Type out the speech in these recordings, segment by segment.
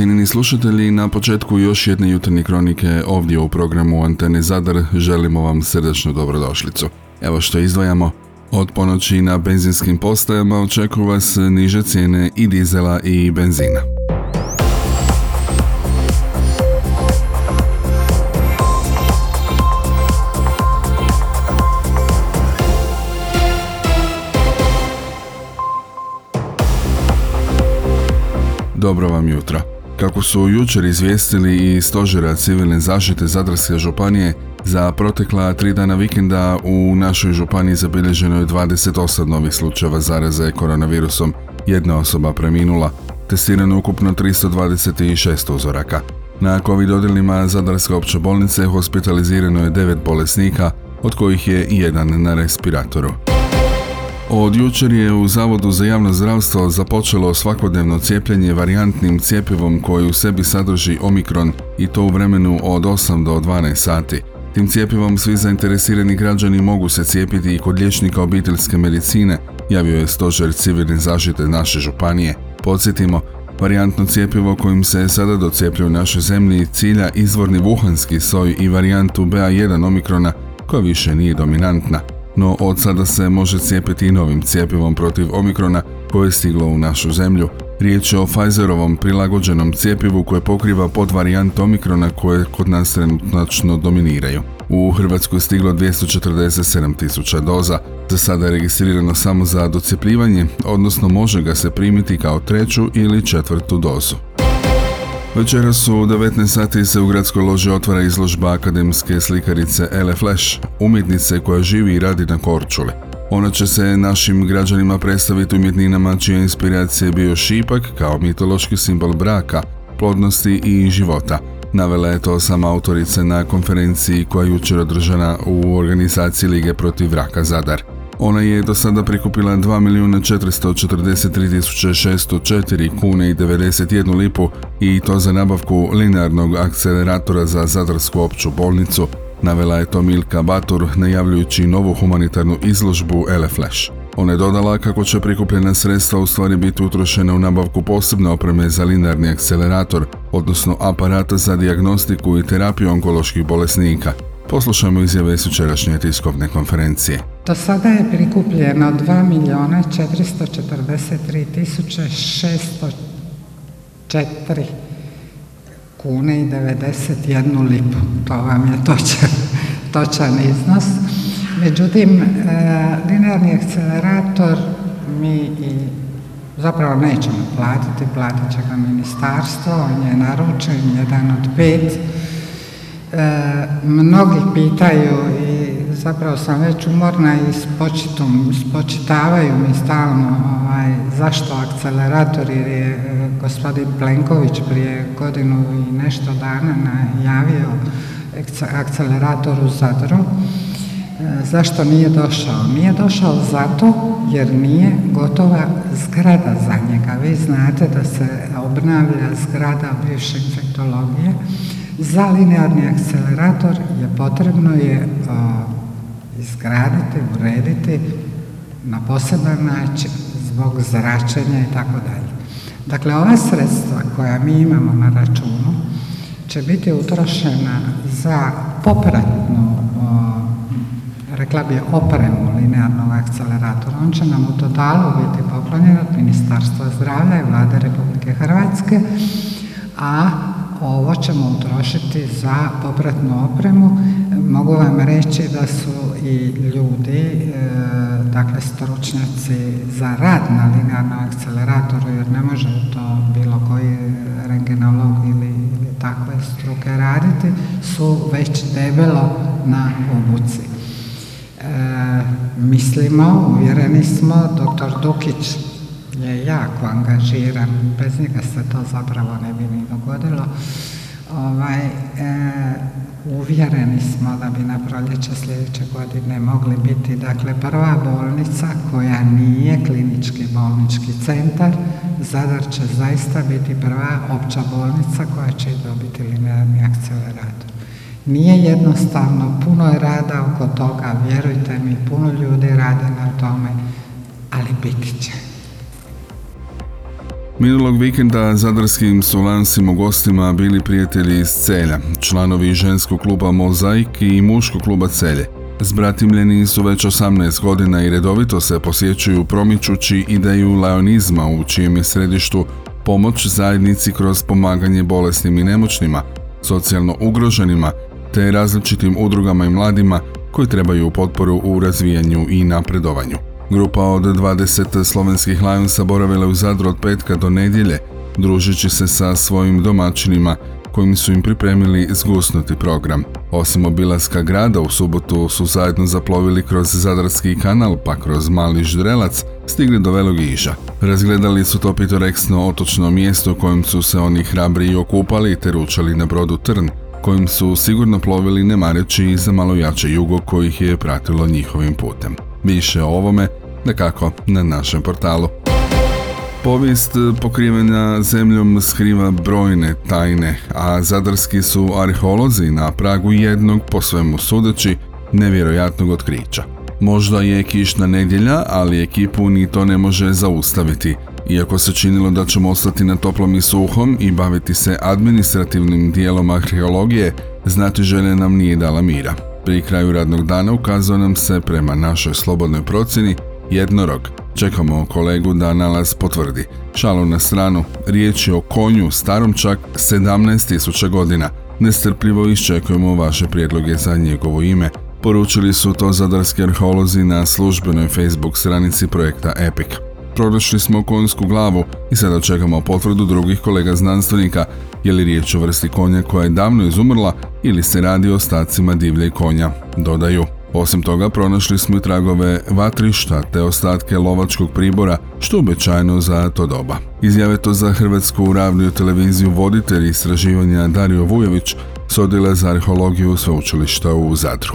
Cijenjeni slušatelji, na početku još jedne jutarnje kronike ovdje u programu Antene Zadar želimo vam srdečnu dobrodošlicu. Evo što izdvajamo. Od ponoći na benzinskim postajama očekuju vas niže cijene i dizela i benzina. Dobro vam jutro. Kako su jučer izvijestili i stožera civilne zaštite Zadarske županije, za protekla tri dana vikenda u našoj županiji zabilježeno je 28 novih slučajeva zaraze koronavirusom. Jedna osoba preminula, testirano ukupno 326 uzoraka. Na COVID odjelima Zadarske opće bolnice hospitalizirano je 9 bolesnika, od kojih je jedan na respiratoru. Od jučer je u Zavodu za javno zdravstvo započelo svakodnevno cijepljenje varijantnim cijepivom koji u sebi sadrži omikron i to u vremenu od 8 do 12 sati. Tim cijepivom svi zainteresirani građani mogu se cijepiti i kod liječnika obiteljske medicine, javio je stožer civilne zaštite naše županije. Podsjetimo, varijantno cijepivo kojim se sada docijepljuje u našoj zemlji cilja izvorni vuhanski soj i varijantu BA1 omikrona koja više nije dominantna no od sada se može cijepiti i novim cijepivom protiv omikrona koje je stiglo u našu zemlju. Riječ je o Pfizerovom prilagođenom cijepivu koje pokriva pod varijant omikrona koje kod nas trenutno dominiraju. U Hrvatsku je stiglo 247 tisuća doza, za sada je registrirano samo za docijepljivanje, odnosno može ga se primiti kao treću ili četvrtu dozu. Večera su u 19 sati se u gradskoj loži otvara izložba akademske slikarice Ele Flash, umjetnice koja živi i radi na Korčuli. Ona će se našim građanima predstaviti umjetninama čija inspiracija je bio šipak kao mitološki simbol braka, plodnosti i života. Navela je to sama autorica na konferenciji koja je jučer održana u organizaciji Lige protiv raka Zadar. Ona je do sada prikupila 2.443.604 kune i 91 lipu i to za nabavku linearnog akceleratora za Zadarsku opću bolnicu, navela je to Milka Batur najavljujući novu humanitarnu izložbu Eleflash. Ona je dodala kako će prikupljena sredstva u stvari biti utrošena u nabavku posebne opreme za linearni akcelerator, odnosno aparata za dijagnostiku i terapiju onkoloških bolesnika. Poslušajmo izjave iz jučerašnje tiskovne konferencije. Do sada je prikupljeno 2 milijuna 443 tisuće 604 kune i 91 lipu. To vam je točan, točan iznos. Međutim, e, linearni akcelerator mi i zapravo nećemo platiti, platit će ga ministarstvo, on je naručen, jedan od pet. E, mnogi pitaju i zapravo sam već umorna i spočitom, spočitavaju mi stalno ovaj, zašto akcelerator jer je e, gospodin Plenković prije godinu i nešto dana najavio akcelerator u Zadru. E, zašto nije došao? Nije došao zato jer nije gotova zgrada za njega. Vi znate da se obnavlja zgrada bivše infektologije. Za linearni akcelerator je potrebno je izgraditi, urediti na poseban način zbog zračenja i tako dalje. Dakle, ova sredstva koja mi imamo na računu će biti utrošena za popratnu, rekla bi opremu linearnog akceleratora. On će nam u totalu biti poklonjen od Ministarstva zdravlja i Vlade Republike Hrvatske, a ovo ćemo utrošiti za popratnu opremu. Mogu vam reći da su i ljudi, e, dakle stručnjaci za rad na linearnom akceleratoru, jer ne može to bilo koji rengenolog ili, ili takve struke raditi, su već debelo na obuci. E, mislimo, uvjereni smo, doktor Dukić je jako angažiran, bez njega se to zapravo ne bi ni dogodilo. Uvjereni smo da bi na proljeće sljedeće godine mogli biti dakle prva bolnica koja nije klinički bolnički centar. Zadar će zaista biti prva opća bolnica koja će dobiti linearni akcelerator. Nije jednostavno, puno je rada oko toga, vjerujte mi, puno ljudi rade na tome, ali biti će. Minulog vikenda zadarskim su u gostima bili prijatelji iz Celja, članovi ženskog kluba Mozaik i muškog kluba Celje. Zbratimljeni su već 18 godina i redovito se posjećuju promičući ideju laonizma u čijem je središtu pomoć zajednici kroz pomaganje bolesnim i nemoćnima, socijalno ugroženima te različitim udrugama i mladima koji trebaju potporu u razvijanju i napredovanju. Grupa od 20 slovenskih Lionsa boravila u Zadru od petka do nedjelje, družeći se sa svojim domaćinima kojim su im pripremili zgusnuti program. Osim obilaska grada u subotu su zajedno zaplovili kroz Zadarski kanal pa kroz Mali Ždrelac stigli do Velog Iža. Razgledali su to pitoreksno otočno mjesto u kojem su se oni hrabri i okupali te ručali na brodu Trn, kojim su sigurno plovili ne mareći za malo jače jugo kojih je pratilo njihovim putem. Više o ovome, nekako, na našem portalu. Povijest pokrivena zemljom skriva brojne tajne, a zadarski su arheolozi na pragu jednog, po svemu sudeći, nevjerojatnog otkrića. Možda je kišna nedjelja, ali ekipu ni to ne može zaustaviti. Iako se činilo da ćemo ostati na toplom i suhom i baviti se administrativnim dijelom arheologije, znati želje nam nije dala mira. Pri kraju radnog dana ukazao nam se prema našoj slobodnoj procjeni jednorog. Čekamo kolegu da nalaz potvrdi. Šalu na stranu, riječ je o konju starom čak 17.000 godina. Nestrpljivo iščekujemo vaše prijedloge za njegovo ime. Poručili su to zadarski arheolozi na službenoj Facebook stranici projekta Epic. Prodošli smo konjsku glavu i sada čekamo potvrdu drugih kolega znanstvenika, je li riječ o vrsti konja koja je davno izumrla ili se radi o ostacima divlje konja, dodaju. Osim toga, pronašli smo i tragove vatrišta te ostatke lovačkog pribora, što uobičajeno za to doba. Izjave to za Hrvatsku radio televiziju voditelj istraživanja Dario Vujović s odjela za arheologiju sveučilišta u Zadru.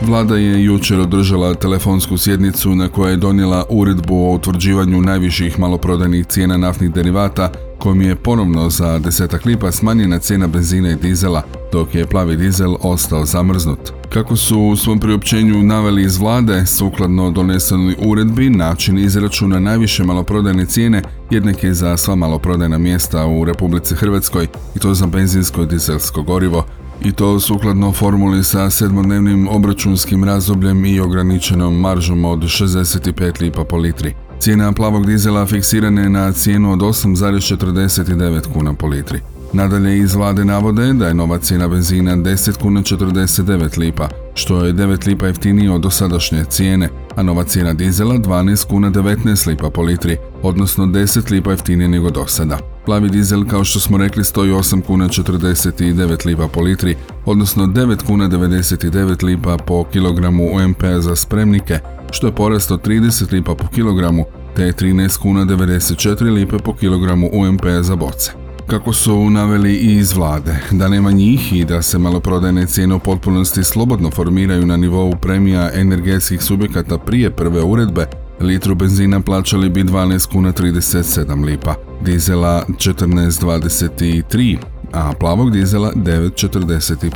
Vlada je jučer održala telefonsku sjednicu na kojoj je donijela uredbu o utvrđivanju najviših maloprodajnih cijena naftnih derivata kojim je ponovno za desetak lipa smanjena cijena benzina i dizela, dok je plavi dizel ostao zamrznut. Kako su u svom priopćenju naveli iz vlade, sukladno donesenoj uredbi, način izračuna najviše maloprodajne cijene jednak je za sva maloprodajna mjesta u Republici Hrvatskoj i to za benzinsko i dizelsko gorivo, i to sukladno formuli sa sedmodnevnim obračunskim razdobljem i ograničenom maržom od 65 lipa po litri. Cijena plavog dizela fiksirana je na cijenu od 8,49 kuna po litri. Nadalje iz vlade navode da je nova cijena benzina 10 kuna 49 lipa, što je 9 lipa jeftinije od dosadašnje cijene, a nova cijena dizela 12 kuna 19 lipa po litri, odnosno 10 lipa jeftinije nego do sada. Plavi dizel, kao što smo rekli, stoji 8 kuna 49 lipa po litri, odnosno 9 kuna 99 lipa po kilogramu UMP za spremnike, što je porast od 30 lipa po kilogramu, te 13 kuna 94 lipe po kilogramu UMP za boce. Kako su naveli i iz vlade, da nema njih i da se maloprodajne cijene u potpunosti slobodno formiraju na nivou premija energetskih subjekata prije prve uredbe, litru benzina plaćali bi 12 kuna 37 lipa, dizela 14,23, a plavog dizela 9,45.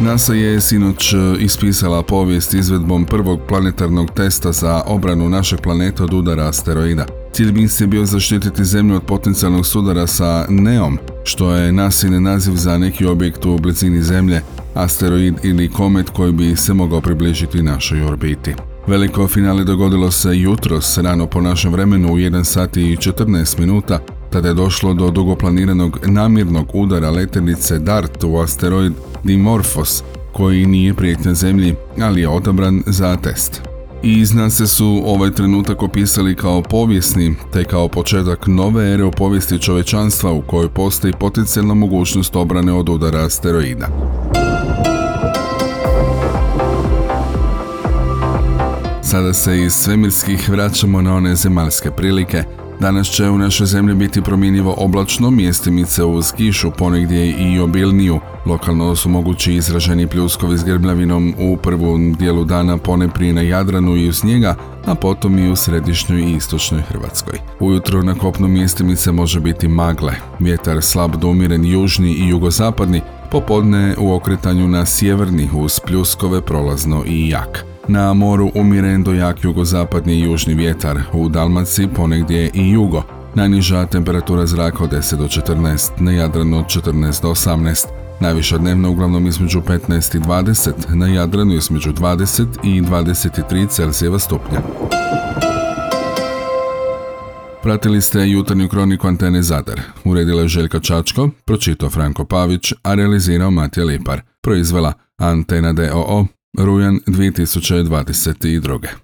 NASA je sinoć ispisala povijest izvedbom prvog planetarnog testa za obranu našeg planeta od udara asteroida. Cilj misije bio zaštititi Zemlju od potencijalnog sudara sa NEOM, što je nasilni naziv za neki objekt u blizini Zemlje, asteroid ili komet koji bi se mogao približiti našoj orbiti. Veliko finale dogodilo se jutros, rano po našem vremenu u 1 sati i 14 minuta, tada je došlo do dugoplaniranog namirnog udara letelice DART u asteroid Dimorphos, koji nije prijetnja zemlji, ali je odabran za test. I se su ovaj trenutak opisali kao povijesni, te kao početak nove ere u povijesti čovečanstva u kojoj postoji potencijalna mogućnost obrane od udara asteroida. Sada se iz svemirskih vraćamo na one zemaljske prilike. Danas će u našoj zemlji biti promjenjivo oblačno, mjestimice uz kišu, ponegdje i obilniju. Lokalno su mogući izraženi pljuskovi s grbljavinom u prvom dijelu dana pone prije na Jadranu i uz njega, a potom i u središnjoj i istočnoj Hrvatskoj. Ujutro na kopnu mjestimice može biti magle, vjetar slab do umiren južni i jugozapadni, popodne u okretanju na sjeverni uz pljuskove prolazno i jak. Na moru umiren do jak jugozapadni i južni vjetar, u Dalmaciji ponegdje i jugo. Najniža temperatura zraka od 10 do 14, na Jadranu od 14 do 18. Najviša dnevna uglavnom između 15 i 20, na Jadranu između 20 i 23 Celzijeva stupnja. Pratili ste jutarnju kroniku Antene Zadar. Uredila je Željka Čačko, pročitao Franko Pavić, a realizirao Matija Lipar. Proizvela Antena DOO, rujan 2022.